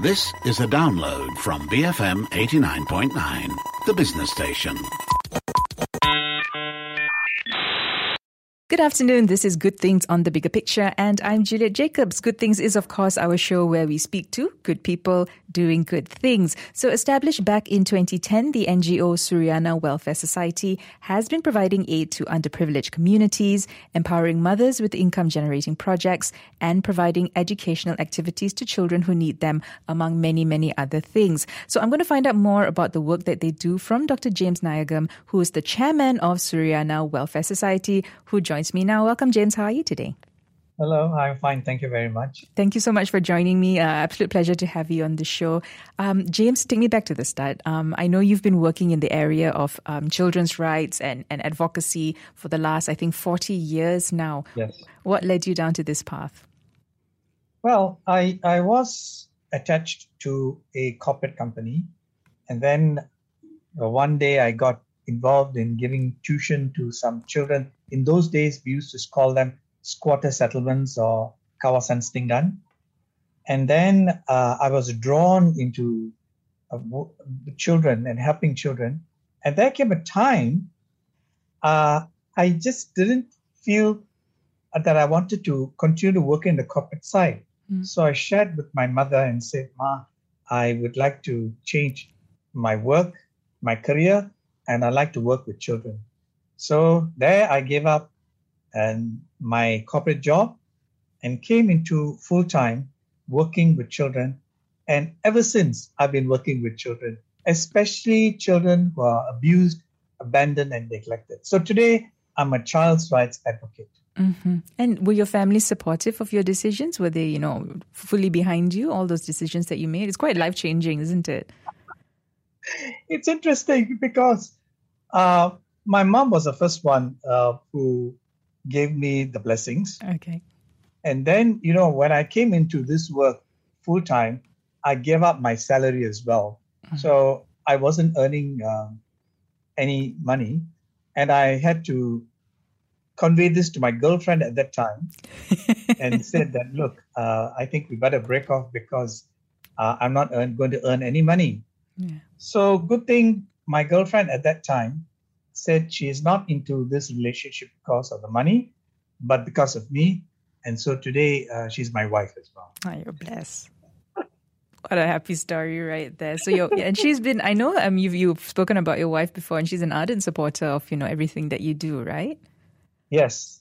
This is a download from BFM 89.9, the business station. Good afternoon. This is Good Things on the Bigger Picture, and I'm Juliet Jacobs. Good Things is, of course, our show where we speak to good people doing good things. So, established back in 2010, the NGO Suriana Welfare Society has been providing aid to underprivileged communities, empowering mothers with income generating projects, and providing educational activities to children who need them, among many, many other things. So, I'm going to find out more about the work that they do from Dr. James Nayagam, who is the chairman of Suriana Welfare Society, who joins me now. Welcome, James. How are you today? Hello, I'm fine. Thank you very much. Thank you so much for joining me. Uh, absolute pleasure to have you on the show. Um, James, take me back to the start. Um, I know you've been working in the area of um, children's rights and, and advocacy for the last, I think, 40 years now. Yes. What led you down to this path? Well, I, I was attached to a corporate company, and then uh, one day I got involved in giving tuition to some children. In those days, we used to call them squatter settlements or kawasan setinggan. And then uh, I was drawn into uh, children and helping children. And there came a time uh, I just didn't feel that I wanted to continue to work in the corporate side. Mm. So I shared with my mother and said, Ma, I would like to change my work, my career, and I like to work with children. So there I gave up and my corporate job and came into full time working with children. And ever since I've been working with children, especially children who are abused, abandoned, and neglected. So today I'm a child's rights advocate. Mm-hmm. And were your family supportive of your decisions? Were they, you know, fully behind you, all those decisions that you made? It's quite life changing, isn't it? It's interesting because uh, my mom was the first one uh, who gave me the blessings. Okay. And then, you know, when I came into this work full time, I gave up my salary as well. Mm-hmm. So I wasn't earning um, any money. And I had to convey this to my girlfriend at that time and said that, look, uh, I think we better break off because uh, I'm not earn, going to earn any money. Yeah. So, good thing my girlfriend at that time said she is not into this relationship because of the money, but because of me. And so today uh, she's my wife as well. Oh, you're blessed. What a happy story right there. So you and she's been I know um you've you've spoken about your wife before and she's an ardent supporter of, you know, everything that you do, right? Yes.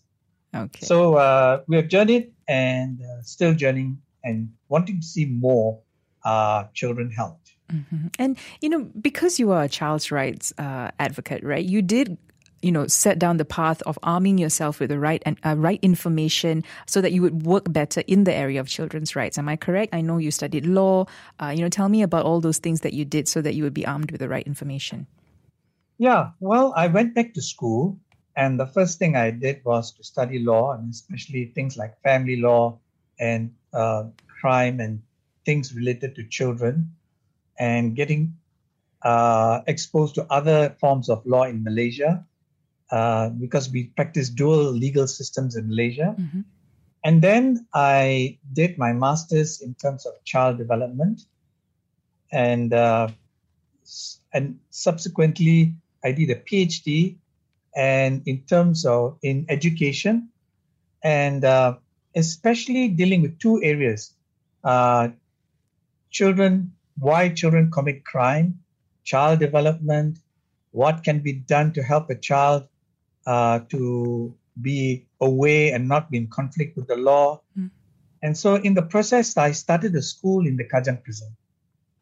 Okay. So uh, we have journeyed and uh, still journeying and wanting to see more uh, children helped. Mm-hmm. And, you know, because you are a child's rights uh, advocate, right, you did you know set down the path of arming yourself with the right and uh, right information so that you would work better in the area of children's rights. Am i correct? I know you studied law. Uh, you know tell me about all those things that you did so that you would be armed with the right information. Yeah. Well i went back to school and the first thing i did was to study law and especially things like family law and uh, crime and things related to children and getting uh, exposed to other forms of law in Malaysia uh, because we practice dual legal systems in Malaysia. Mm-hmm. And then I did my master's in terms of child development, and uh, and subsequently I did a PhD, and in terms of in education, and uh, especially dealing with two areas: uh, children why children commit crime, child development, what can be done to help a child uh, to be away and not be in conflict with the law. Mm. And so, in the process, I started a school in the Kajang prison.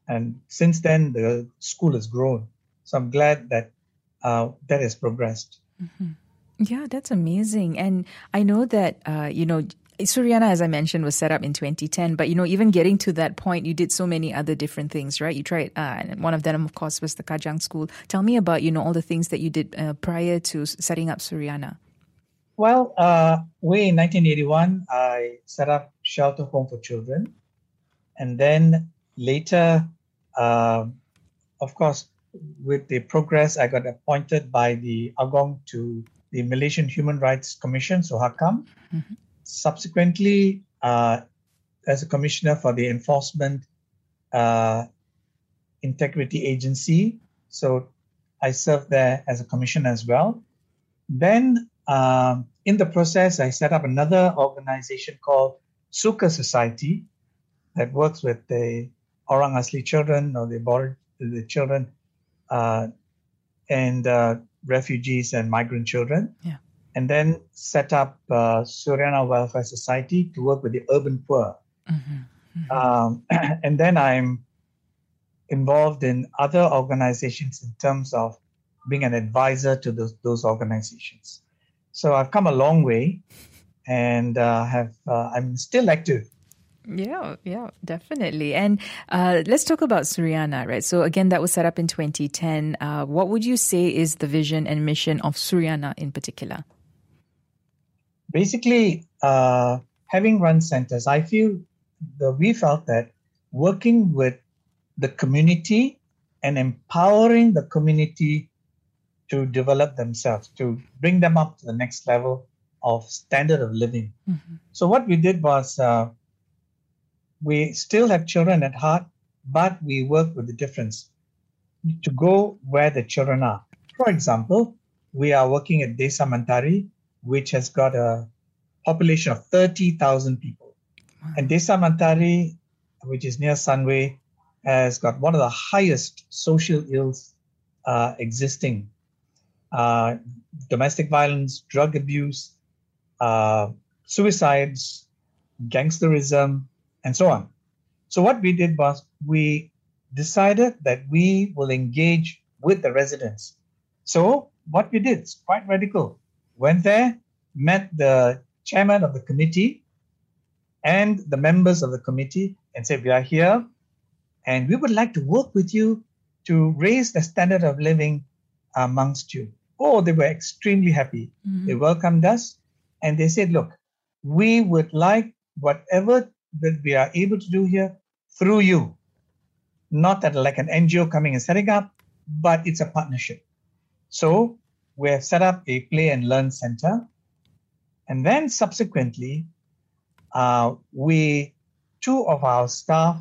And since then, the school has grown. So, I'm glad that uh, that has progressed. Mm-hmm. Yeah, that's amazing. And I know that, uh, you know, Suriana, as I mentioned, was set up in 2010. But you know, even getting to that point, you did so many other different things, right? You tried, uh, and one of them, of course, was the Kajang School. Tell me about you know all the things that you did uh, prior to setting up Suriana. Well, uh, way in 1981, I set up Shelter Home for Children, and then later, uh, of course, with the progress, I got appointed by the Agong to the Malaysian Human Rights Commission, SUHAKAM. Mm-hmm subsequently, uh, as a commissioner for the enforcement uh, Integrity Agency. So I served there as a commissioner as well. Then um, in the process, I set up another organization called Suka Society that works with the Orang Asli children or the, the children uh, and uh, refugees and migrant children. Yeah. And then set up uh, Suriana Welfare Society to work with the urban poor. Mm-hmm. Mm-hmm. Um, and then I'm involved in other organizations in terms of being an advisor to those, those organizations. So I've come a long way, and uh, have uh, I'm still active. Yeah, yeah, definitely. And uh, let's talk about Suriana, right? So again, that was set up in 2010. Uh, what would you say is the vision and mission of Suriana in particular? Basically, uh, having run centers, I feel that we felt that working with the community and empowering the community to develop themselves, to bring them up to the next level of standard of living. Mm-hmm. So what we did was uh, we still have children at heart, but we work with the difference to go where the children are. For example, we are working at Desa Mentari, which has got a population of 30,000 people. Wow. And Desa Mentari, which is near Sunway, has got one of the highest social ills uh, existing. Uh, domestic violence, drug abuse, uh, suicides, gangsterism, and so on. So what we did was we decided that we will engage with the residents. So what we did is quite radical. Went there, met the chairman of the committee and the members of the committee and said, we are here and we would like to work with you to raise the standard of living amongst you. Oh, they were extremely happy. Mm-hmm. They welcomed us and they said, look, we would like whatever that we are able to do here through you. Not that like an NGO coming and setting up, but it's a partnership. So we have set up a play and learn center. And then subsequently, uh, we, two of our staff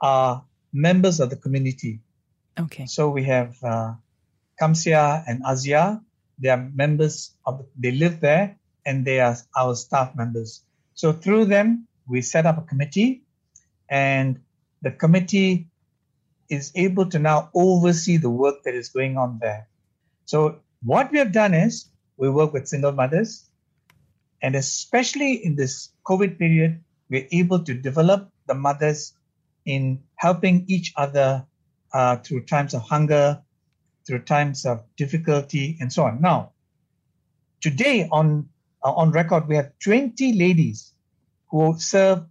are members of the community. Okay. So we have uh, Kamsia and Azia. They are members of, they live there and they are our staff members. So through them, we set up a committee and the committee is able to now oversee the work that is going on there. So what we have done is we work with single mothers and especially in this COVID period, we're able to develop the mothers in helping each other uh, through times of hunger, through times of difficulty, and so on. Now, today on uh, on record, we have 20 ladies who serve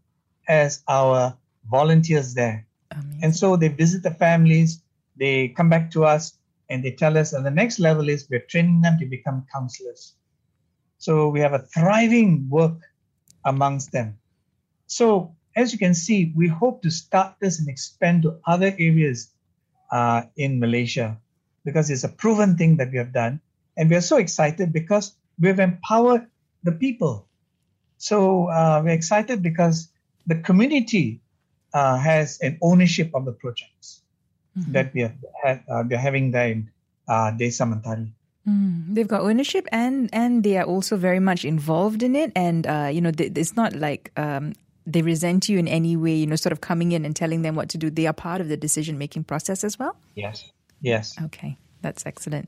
as our volunteers there. Amazing. And so they visit the families, they come back to us, and they tell us, and the next level is we're training them to become counselors. So we have a thriving work amongst them. So as you can see, we hope to start this and expand to other areas uh, in Malaysia because it's a proven thing that we have done. And we are so excited because we've empowered the people. So uh, we're excited because the community uh, has an ownership of the projects Mhm. that we have had, uh, we're having there in uh, Desa Mentari. Mm, they've got ownership and and they are also very much involved in it. And uh, you know, th- it's not like um, they resent you in any way. You know, sort of coming in and telling them what to do. They are part of the decision making process as well. Yes. Yes. Okay, that's excellent.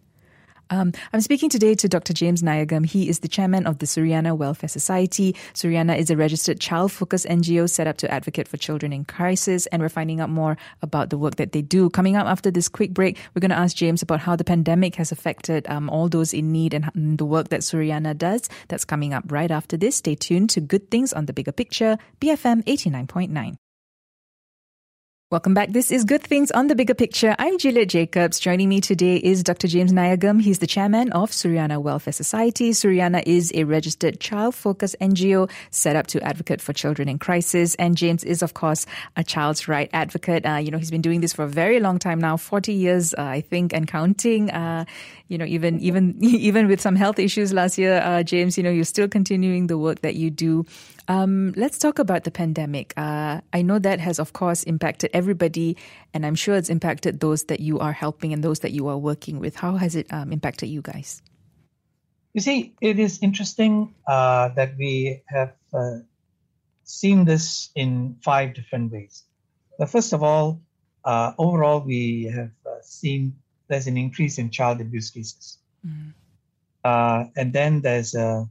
Um, I'm speaking today to Dr. James Nayagam. He is the chairman of the Suriana Welfare Society. Suriana is a registered child focused NGO set up to advocate for children in crisis, and we're finding out more about the work that they do. Coming up after this quick break, we're going to ask James about how the pandemic has affected um, all those in need and the work that Suriana does. That's coming up right after this. Stay tuned to Good Things on the Bigger Picture, BFM 89.9. Welcome back. This is Good Things on the Bigger Picture. I'm Juliet Jacobs. Joining me today is Dr. James Nayagam. He's the chairman of Suriana Welfare Society. Suriana is a registered child-focused NGO set up to advocate for children in crisis. And James is, of course, a child's right advocate. Uh, you know, he's been doing this for a very long time now, 40 years, uh, I think, and counting. Uh, you know, even even even with some health issues last year, uh, James, you know, you're still continuing the work that you do. Um, let's talk about the pandemic. Uh, I know that has, of course, impacted everybody, and I'm sure it's impacted those that you are helping and those that you are working with. How has it um, impacted you guys? You see, it is interesting uh, that we have uh, seen this in five different ways. The first of all, uh, overall, we have uh, seen there's an increase in child abuse cases. Mm. and then there's a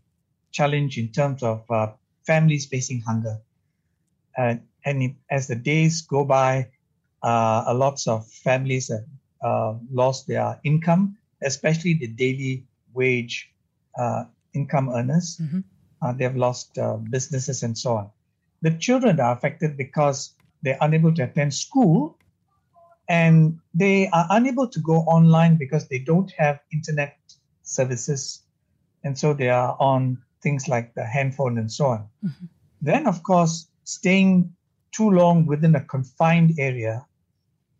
challenge in terms of uh, families facing hunger. and and as the days go by, uh, a lots of families have uh, lost their income, especially the daily wage uh, income earners. Mm-hmm. Uh, they have lost uh, businesses and so on. The children are affected because they're unable to attend school and they are unable to go online because they don't have internet services. And so they are on things like the handphone and so on. Mm-hmm. Then, of course, staying too long within a confined area,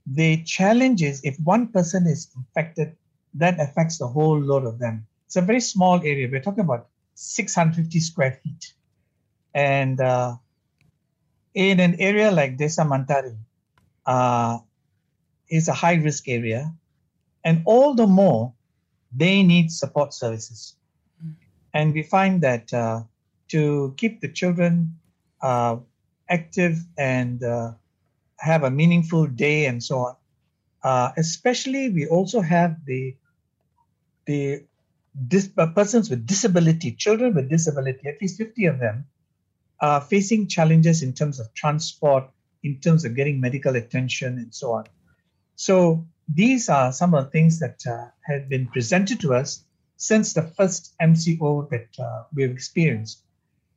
the challenge is if one person is infected, that affects the whole load of them. It's a very small area. We're talking about 650 square feet. And uh, in an area like Desa Mentari, uh, is a high risk area. And all the more, they need support services. And we find that uh, to keep the children uh, active and uh, have a meaningful day and so on, uh, especially we also have the the dis- uh, persons with disability, children with disability, at least 50 of them, are facing challenges in terms of transport, in terms of getting medical attention, and so on. So these are some of the things that uh, have been presented to us since the first MCO that uh, we've experienced.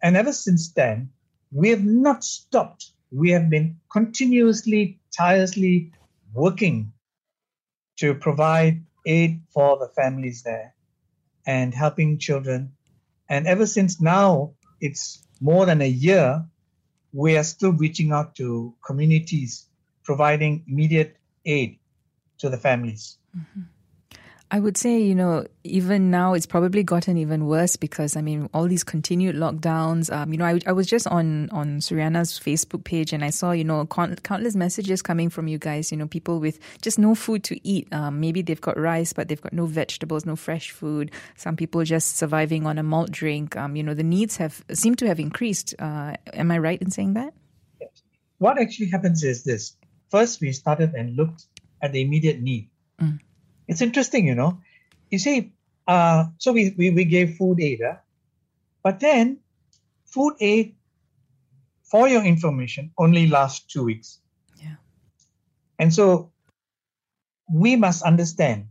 And ever since then, we have not stopped. We have been continuously, tirelessly working to provide aid for the families there and helping children. And ever since now, it's more than a year, we are still reaching out to communities, providing immediate aid to the families. Mm-hmm. I would say, you know, even now it's probably gotten even worse because I mean, all these continued lockdowns. Um, you know, I, I was just on on Suriana's Facebook page and I saw, you know, countless messages coming from you guys. You know, people with just no food to eat. Um, maybe they've got rice, but they've got no vegetables, no fresh food. Some people just surviving on a malt drink. Um, you know, the needs have seem to have increased. Uh, am I right in saying that? What actually happens is this: first, we started and looked at the immediate need. Mm it's interesting, you know. You see, uh, so we, we, we gave food aid, uh, but then food aid, for your information, only lasts two weeks. Yeah. And so we must understand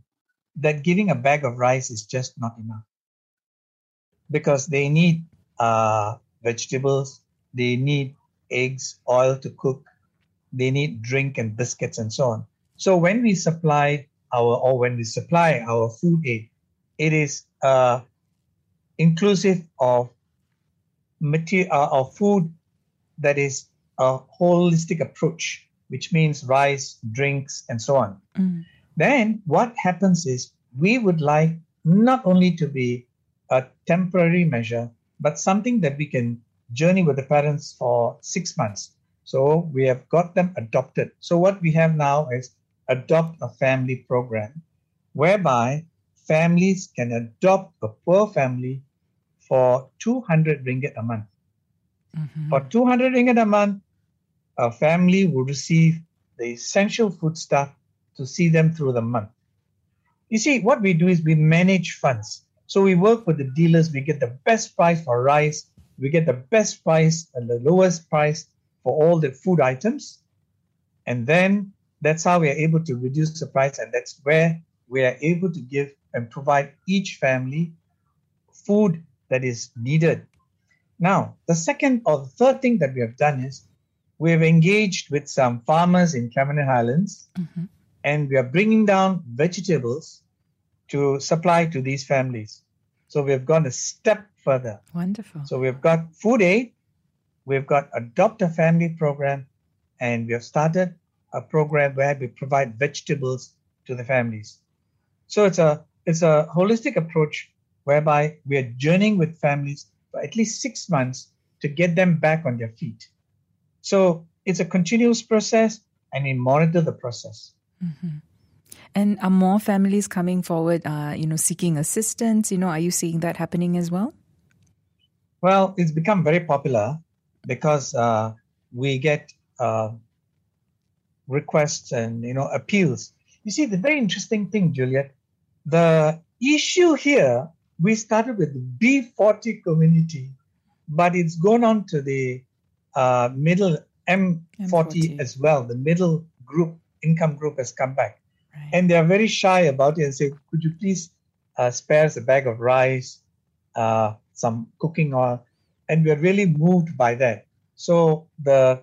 that giving a bag of rice is just not enough because they need uh, vegetables, they need eggs, oil to cook, they need drink and biscuits and so on. So when we supply our or when we supply our food aid, it is uh, inclusive of material uh, of food that is a holistic approach, which means rice, drinks, and so on. Mm. Then what happens is we would like not only to be a temporary measure, but something that we can journey with the parents for six months. So we have got them adopted. So what we have now is adopt a family program whereby families can adopt a poor family for 200 ringgit a month. Mm-hmm. For 200 ringgit a month, a family will receive the essential food stuff to see them through the month. You see, what we do is we manage funds. So we work with the dealers, we get the best price for rice, we get the best price and the lowest price for all the food items. And then that's how we are able to reduce the price, and that's where we are able to give and provide each family food that is needed. Now, the second or the third thing that we have done is we have engaged with some farmers in Cameron Highlands, mm-hmm. and we are bringing down vegetables to supply to these families. So we have gone a step further. Wonderful. So we've got food aid, we've got adopt a family program, and we have started a program where we provide vegetables to the families. So it's a it's a holistic approach whereby we are journeying with families for at least six months to get them back on their feet. So it's a continuous process and we monitor the process. Mm-hmm. And are more families coming forward, uh, you know, seeking assistance? You know, are you seeing that happening as well? Well, it's become very popular because uh, we get uh, requests and you know appeals. You see, the very interesting thing, Juliet, the issue here we started with the B40 community, but it's gone on to the uh, middle M40, M40, as well. The middle group income group has come back, right. and they are very shy about it and say, "Could you please uh, spare us a bag of rice, uh, some cooking oil?" And we are really moved by that. So the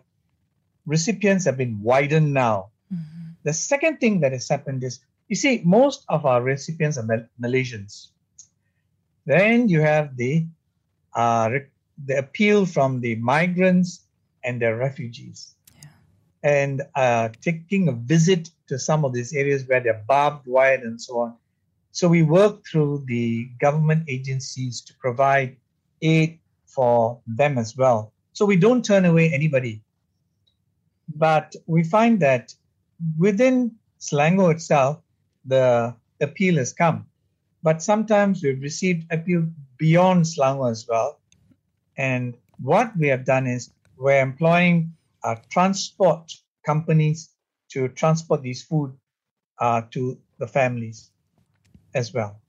recipients have been widened now. Mm-hmm. The second thing that has happened is, you see, most of our recipients are Mal- Malaysians. Then you have the uh, the appeal from the migrants and the refugees, yeah. and uh, taking a visit to some of these areas where they're barbed wire and so on. So we work through the government agencies to provide aid for them as well. So we don't turn away anybody. But we find that within Selangor itself, the appeal has come. But sometimes we've received appeal beyond Selangor as well. And what we have done is we're employing uh, transport companies to transport these food uh, to the families as well.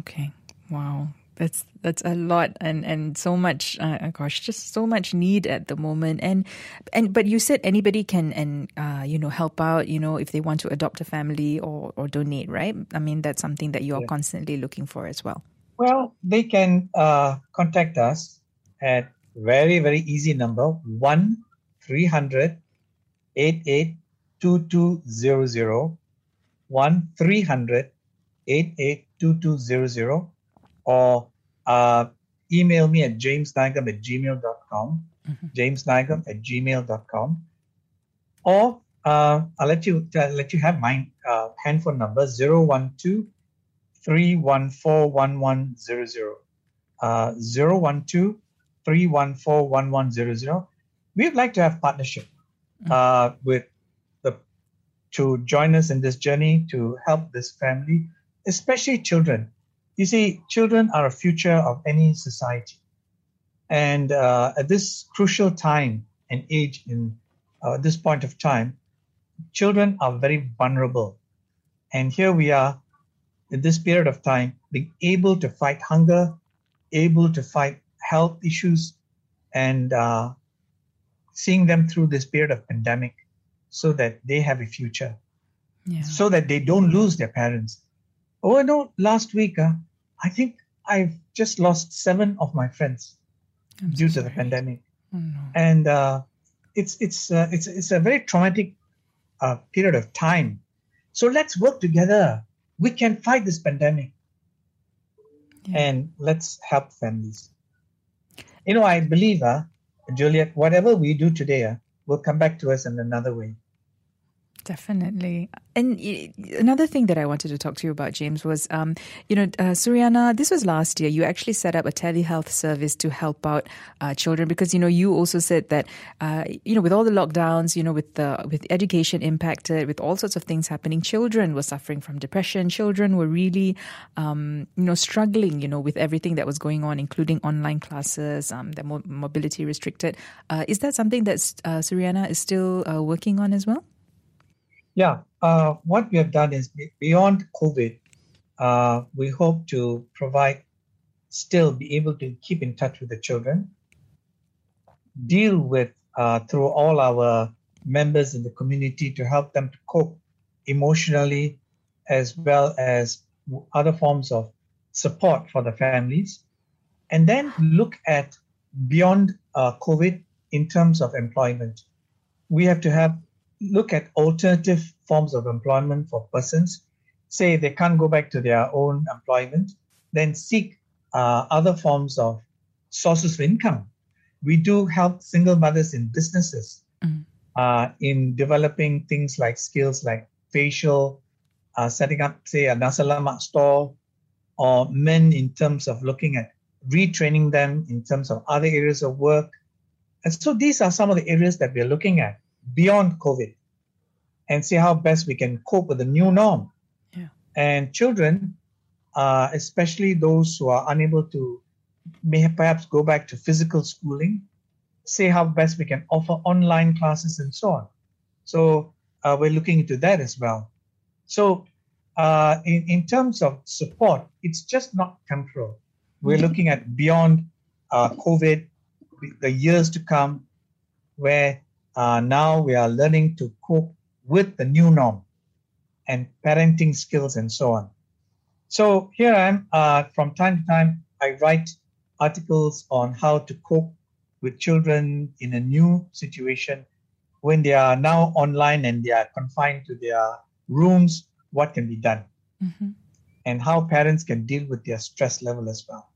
Okay. Wow. That's that's a lot, and and so much. Uh, oh gosh, just so much need at the moment. And and but you said anybody can and uh, you know help out. You know if they want to adopt a family or or donate, right? I mean that's something that you are yeah. constantly looking for as well. Well, they can uh, contact us at very very easy number one 300 1 300 or uh, email me at jamesnigam at gmail.com, mm-hmm. jamesnigam at gmail.com, or uh, I'll let you let you have my uh, handphone number 012 314 Uh, 012 314 We'd like to have partnership mm-hmm. uh, with the to join us in this journey to help this family, especially children. You see, children are a future of any society. And uh, at this crucial time and age, in uh, this point of time, children are very vulnerable. And here we are in this period of time, being able to fight hunger, able to fight health issues, and uh, seeing them through this period of pandemic so that they have a future, yeah. so that they don't lose their parents. Oh, no, last week, uh, I think I've just lost seven of my friends I'm due so to the pandemic, oh, no. and uh, it's it's uh, it's it's a very traumatic uh, period of time. So let's work together. We can fight this pandemic, yeah. and let's help families. You know, I believe, uh, Juliet, whatever we do today, uh, will come back to us in another way. Definitely. And another thing that I wanted to talk to you about, James, was, um, you know, uh, Suriana, this was last year. You actually set up a telehealth service to help out uh, children because, you know, you also said that, uh, you know, with all the lockdowns, you know, with the with education impacted, with all sorts of things happening, children were suffering from depression. Children were really, um, you know, struggling, you know, with everything that was going on, including online classes, um, their mobility restricted. Uh, is that something that uh, Suriana is still uh, working on as well? Yeah, uh, what we have done is beyond COVID, uh, we hope to provide, still be able to keep in touch with the children, deal with uh, through all our members in the community to help them to cope emotionally, as well as other forms of support for the families, and then look at beyond uh, COVID in terms of employment. We have to have look at alternative forms of employment for persons. Say they can't go back to their own employment, then seek uh, other forms of sources of income. We do help single mothers in businesses mm. uh, in developing things like skills like facial, uh, setting up, say, a nasi lemak store, or men in terms of looking at retraining them in terms of other areas of work, And so these are some of the areas that we're looking at beyond COVID and see how best we can cope with the new norm. Yeah. And children, uh, especially those who are unable to may perhaps go back to physical schooling, see how best we can offer online classes and so on. So uh, we're looking into that as well. So uh, in, in terms of support, it's just not temporal. We're looking at beyond uh, COVID, the years to come, where uh, now we are learning to cope with the new norm and parenting skills and so on. So here I am. Uh, from time to time, I write articles on how to cope with children in a new situation when they are now online and they are confined to their rooms. What can be done, Mm-hmm. and how parents can deal with their stress level as well.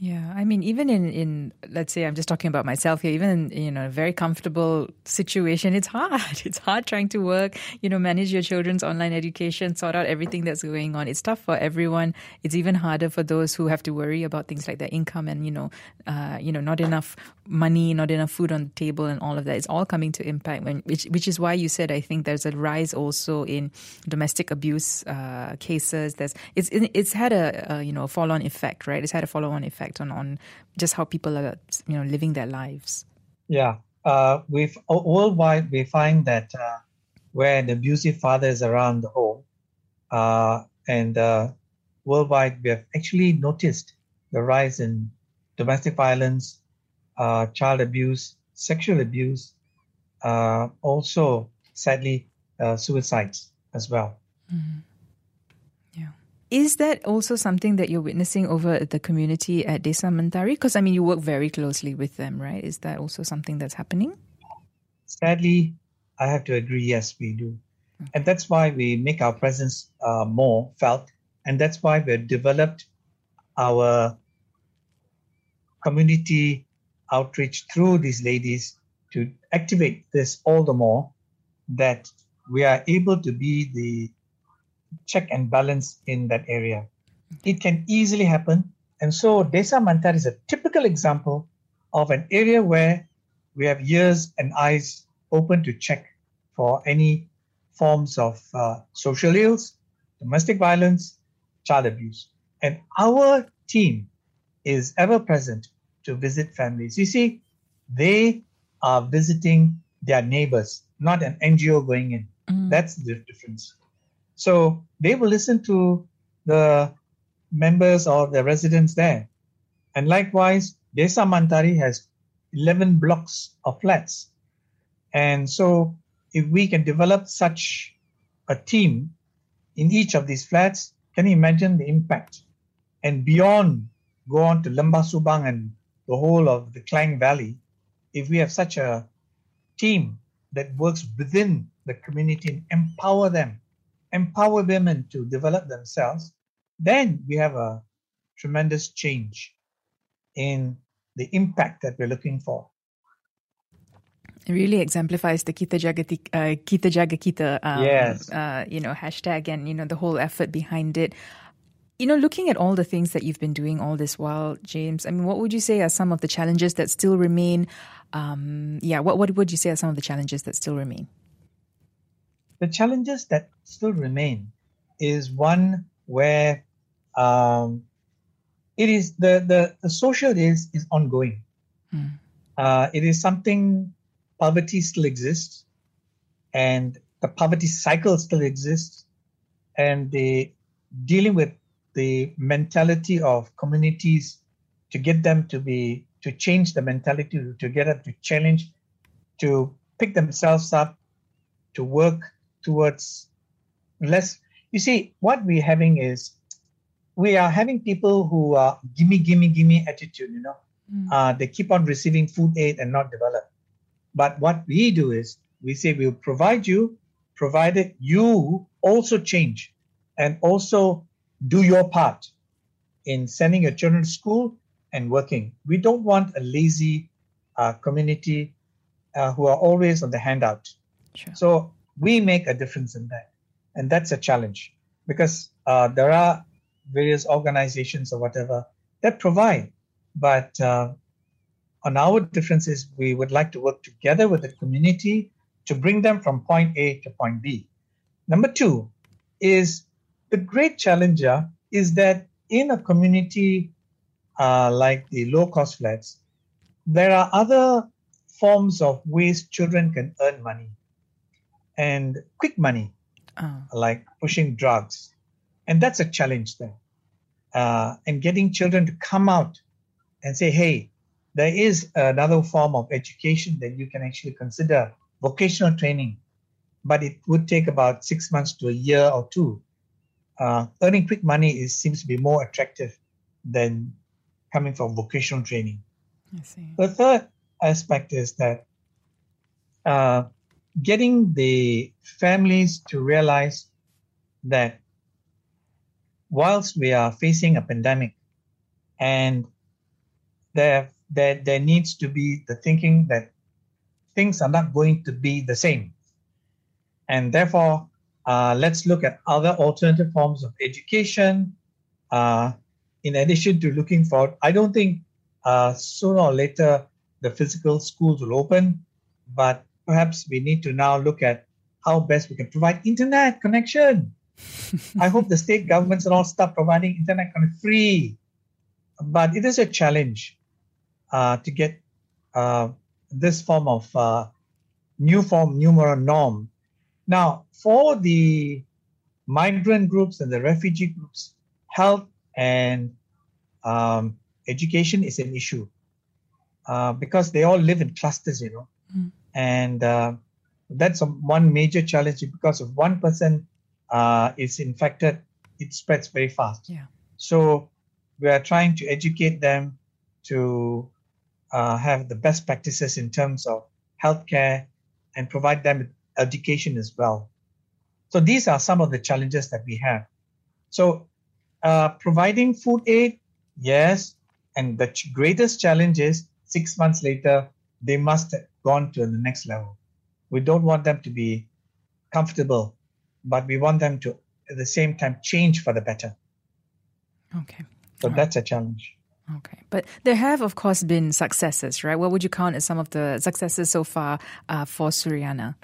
Yeah, I mean, even in, in let's say I'm just talking about myself here, even in you know a very comfortable situation, it's hard. It's hard trying to work, you know, manage your children's online education, sort out everything that's going on. It's tough for everyone. It's even harder for those who have to worry about things like their income and you know, uh, you know, not enough money, not enough food on the table, and all of that. It's all coming to impact. When which which is why you said I think there's a rise also in domestic abuse uh, cases. There's it's it's had a, a you know follow on effect, right? It's had a follow on effect on, on just how people are you know living their lives. Yeah. Uh, we've worldwide we find that uh, where the abusive father is around the home uh, and uh, worldwide we have actually noticed the rise in domestic violence uh, child abuse sexual abuse uh, also sadly suicides as well. Mm-hmm. Is that also something that you're witnessing over at the community at Desa Mentari? Because I mean, you work very closely with them, right? Is that also something that's happening? Sadly, I have to agree. Yes, we do, okay. and that's why we make our presence uh, more felt, and that's why we've developed our community outreach through these ladies to activate this all the more that we are able to be the check and balance in that area. It can easily happen. And so Desa Mantar is a typical example of an area where we have ears and eyes open to check for any forms of uh, social ills, domestic violence, child abuse. And our team is ever present to visit families. You see, they are visiting their neighbors, not an NGO going in. Mm. That's the difference. So they will listen to the members or the residents there. And likewise, Desa Mentari has 11 blocks of flats. And so if we can develop such a team in each of these flats, can you imagine the impact? And beyond, go on to Lembah Subang and the whole of the Klang Valley, if we have such a team that works within the community and empower them empower women to develop themselves, then we have a tremendous change in the impact that we're looking for. It really exemplifies the Kita Jaga, uh, Kita, Jaga Kita um, yes. uh, you know, hashtag and, you know, the whole effort behind it. You know, looking at all the things that you've been doing all this while, James, I mean, what would you say are some of the challenges that still remain? Um, yeah, what, what would you say are some of the challenges that still remain? The challenges that still remain is one where um, it is the, the, the social is is ongoing. Mm. Uh, it is something poverty still exists, and the poverty cycle still exists, and the dealing with the mentality of communities to get them to be to change the mentality to get them to challenge to pick themselves up to work towards less. You see, what we're having is we are having people who are gimme, gimme, gimme attitude, you know. Mm. Uh, they keep on receiving food aid and not develop. But what we do is we say we'll provide you, provided you also change and also do your part in sending your children to school and working. We don't want a lazy uh, community uh, who are always on the handout. Sure. So we make a difference in that. And that's a challenge because uh, there are various organizations or whatever that provide, but uh, on our differences, we would like to work together with the community to bring them from point A to point B. Number two is the great challenger is that in a community uh, like the low cost flats, there are other forms of ways children can earn money and quick money, oh. like pushing drugs. And that's a challenge there. Uh, and getting children to come out and say, hey, there is another form of education that you can actually consider vocational training, but it would take about six months to a year or two. Uh, earning quick money is, seems to be more attractive than coming from vocational training. I see. The third aspect is that uh, getting the families to realize that whilst we are facing a pandemic and there, there, there needs to be the thinking that things are not going to be the same. And therefore, uh, let's look at other alternative forms of education. Uh, in addition to looking for, I don't think uh, sooner or later the physical schools will open, but perhaps we need to now look at how best we can provide internet connection. I hope the state governments and all start providing internet connection free. But it is a challenge uh, to get uh, this form of uh, new form, numeral norm. Now, for the migrant groups and the refugee groups, health and um, education is an issue uh, because they all live in clusters, you know. Mm. And uh, that's a, one major challenge because if one person uh, is infected, it spreads very fast. Yeah. So we are trying to educate them to uh, have the best practices in terms of healthcare and provide them with education as well. So these are some of the challenges that we have. So uh, providing food aid, yes, and the ch- greatest challenge is six months later they must gone to the next level. We don't want them to be comfortable, but we want them to at the same time change for the better. Okay. So All that's right. a challenge. Okay. But there have, of course, been successes, right? What would you count as some of the successes so far uh, for Suriana?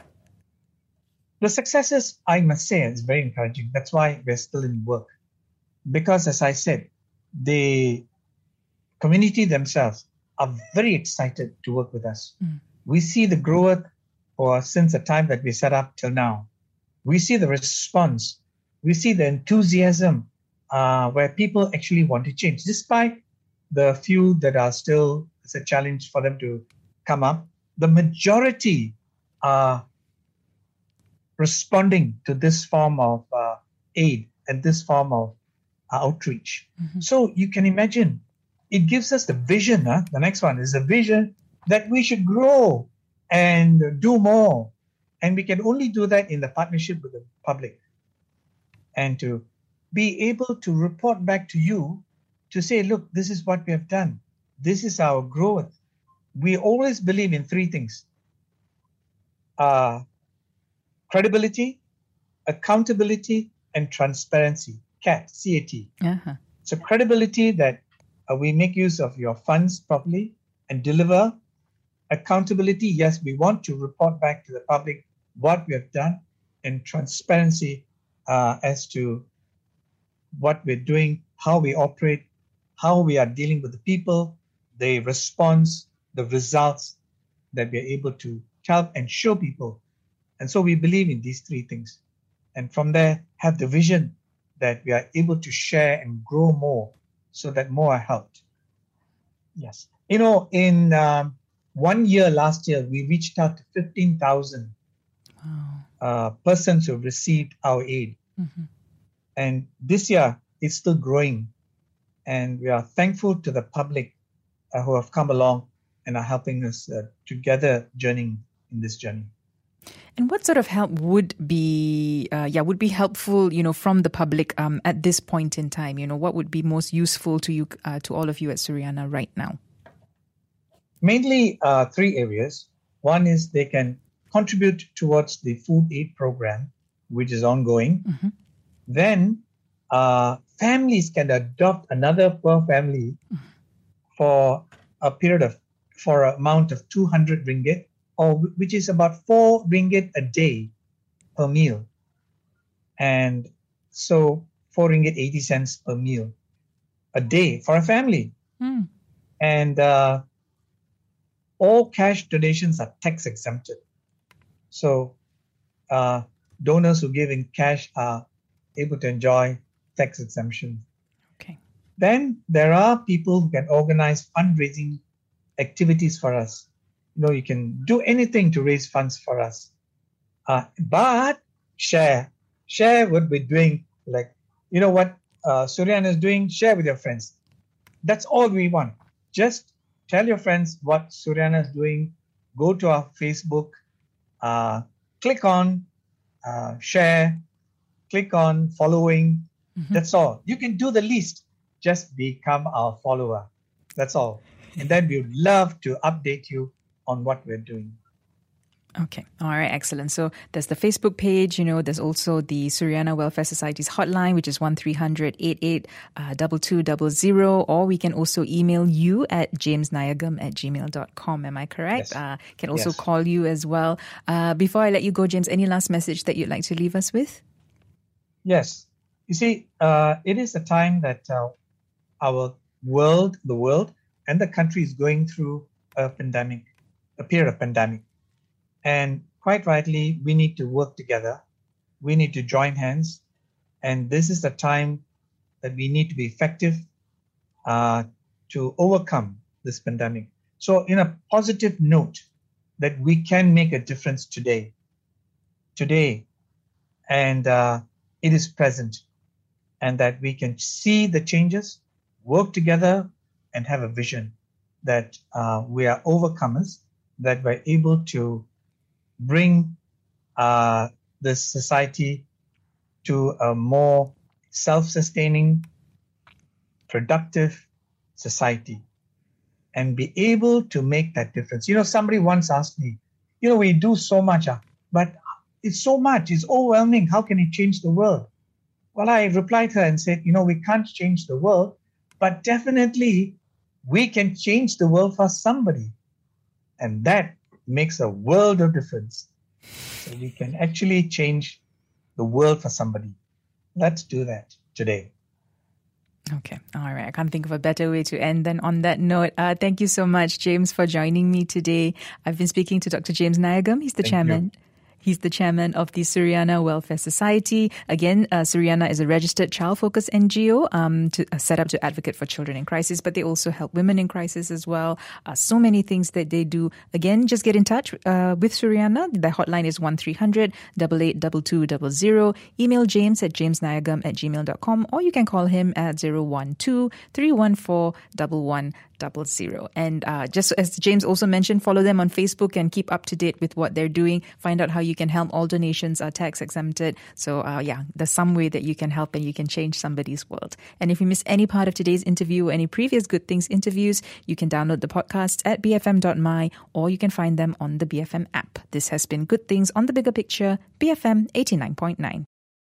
The successes, I must say, is very encouraging. That's why we're still in work. Because, as I said, the community themselves are very excited to work with us. Mm. We see the growth or since the time that we set up till now. We see the response. We see the enthusiasm uh, where people actually want to change, despite the few that are still it's a challenge for them to come up. The majority are responding to this form of uh, aid and this form of uh, outreach. Mm-hmm. So you can imagine it gives us the vision. Huh? The next one is the vision that we should grow and do more. And we can only do that in the partnership with the public and to be able to report back to you to say, look, this is what we have done. This is our growth. We always believe in three things uh, credibility, accountability, and transparency. CAT, C-A-T. Uh-huh. So credibility that uh, we make use of your funds properly and deliver. Accountability, yes, we want to report back to the public what we have done, and transparency uh, as to what we're doing, how we operate, how we are dealing with the people, the response, the results that we are able to tell and show people. And so we believe in these three things. And from there, have the vision that we are able to share and grow more so that more are helped. Yes. You know, in um, one year last year, we reached out to 15,000 wow. uh, persons who received our aid. Mm-hmm. And this year, it's still growing. And we are thankful to the public uh, who have come along and are helping us uh, together journeying in this journey. And what sort of help would be, uh, yeah, would be helpful, you know, from the public um, at this point in time? You know, what would be most useful to you, uh, to all of you at Suriana right now? Mainly uh, three areas. One is they can contribute towards the food aid program, which is ongoing. Mm-hmm. Then uh, families can adopt another poor family for a period of for an amount of 200 ringgit, or which is about 4 ringgit a day per meal. And so 4 ringgit 80 cents per meal a day for a family. Mm. And uh, all cash donations are tax exempted. So uh, donors who give in cash are able to enjoy tax exemption. Okay. Then there are people who can organize fundraising activities for us. You know, you can do anything to raise funds for us. Uh, but share, share what we're doing. Like, you know what uh, Suriana is doing, share with your friends. That's all we want. Just tell your friends what Suriana is doing. Go to our Facebook, uh, click on uh, share, click on following. Mm-hmm. That's all. You can do the least. Just become our follower. That's all. And then we'd love to update you on what we're doing. Okay. All right. Excellent. So there's the Facebook page. You know, there's also the Suriana Welfare Society's hotline, which is 1300 88 2200. Or we can also email you at jamesnayagam at gmail.com. Am I correct? Yes. Uh, can also Yes. call you as well. Uh, before I let you go, James, any last message that you'd like to leave us with? Yes. You see, uh, it is a time that uh, our world, the world, and the country is going through a pandemic, a period of pandemic. And quite rightly, we need to work together. We need to join hands. And this is the time that we need to be effective uh, to overcome this pandemic. So, in a positive note, that we can make a difference today. Today, and uh, it is present and that we can see the changes work together and have a vision that uh, we are overcomers that we're able to bring uh, the society to a more self-sustaining productive society and be able to make that difference you know somebody once asked me you know we do so much uh, but it's so much, it's overwhelming. How can it change the world? Well, I replied to her and said, you know, we can't change the world, but definitely we can change the world for somebody. And that makes a world of difference. So we can actually change the world for somebody. Let's do that today. Okay. All right. I can't think of a better way to end than on that note. Uh, thank you so much, James, for joining me today. I've been speaking to Dr. James Nayagam. He's the Thank chairman. He's the chairman of the Suriana Welfare Society. Again, uh, Suriana is a registered child-focused NGO um, to, uh, set up to advocate for children in crisis, but they also help women in crisis as well. Uh, so many things that they do. Again, just get in touch uh, with Suriana. The hotline is 1300 882200. Email James at jamesnayagam at gmail.com or you can call him at 012 314 1100. And uh, just as James also mentioned, follow them on Facebook and keep up to date with what they're doing. Find out how you can help. All donations are tax exempted. So, uh, yeah, there's some way that you can help and you can change somebody's world. And if you miss any part of today's interview or any previous Good Things interviews, you can download the podcasts at bfm.my or you can find them on the BFM app. This has been Good Things on the Bigger Picture, BFM 89.9.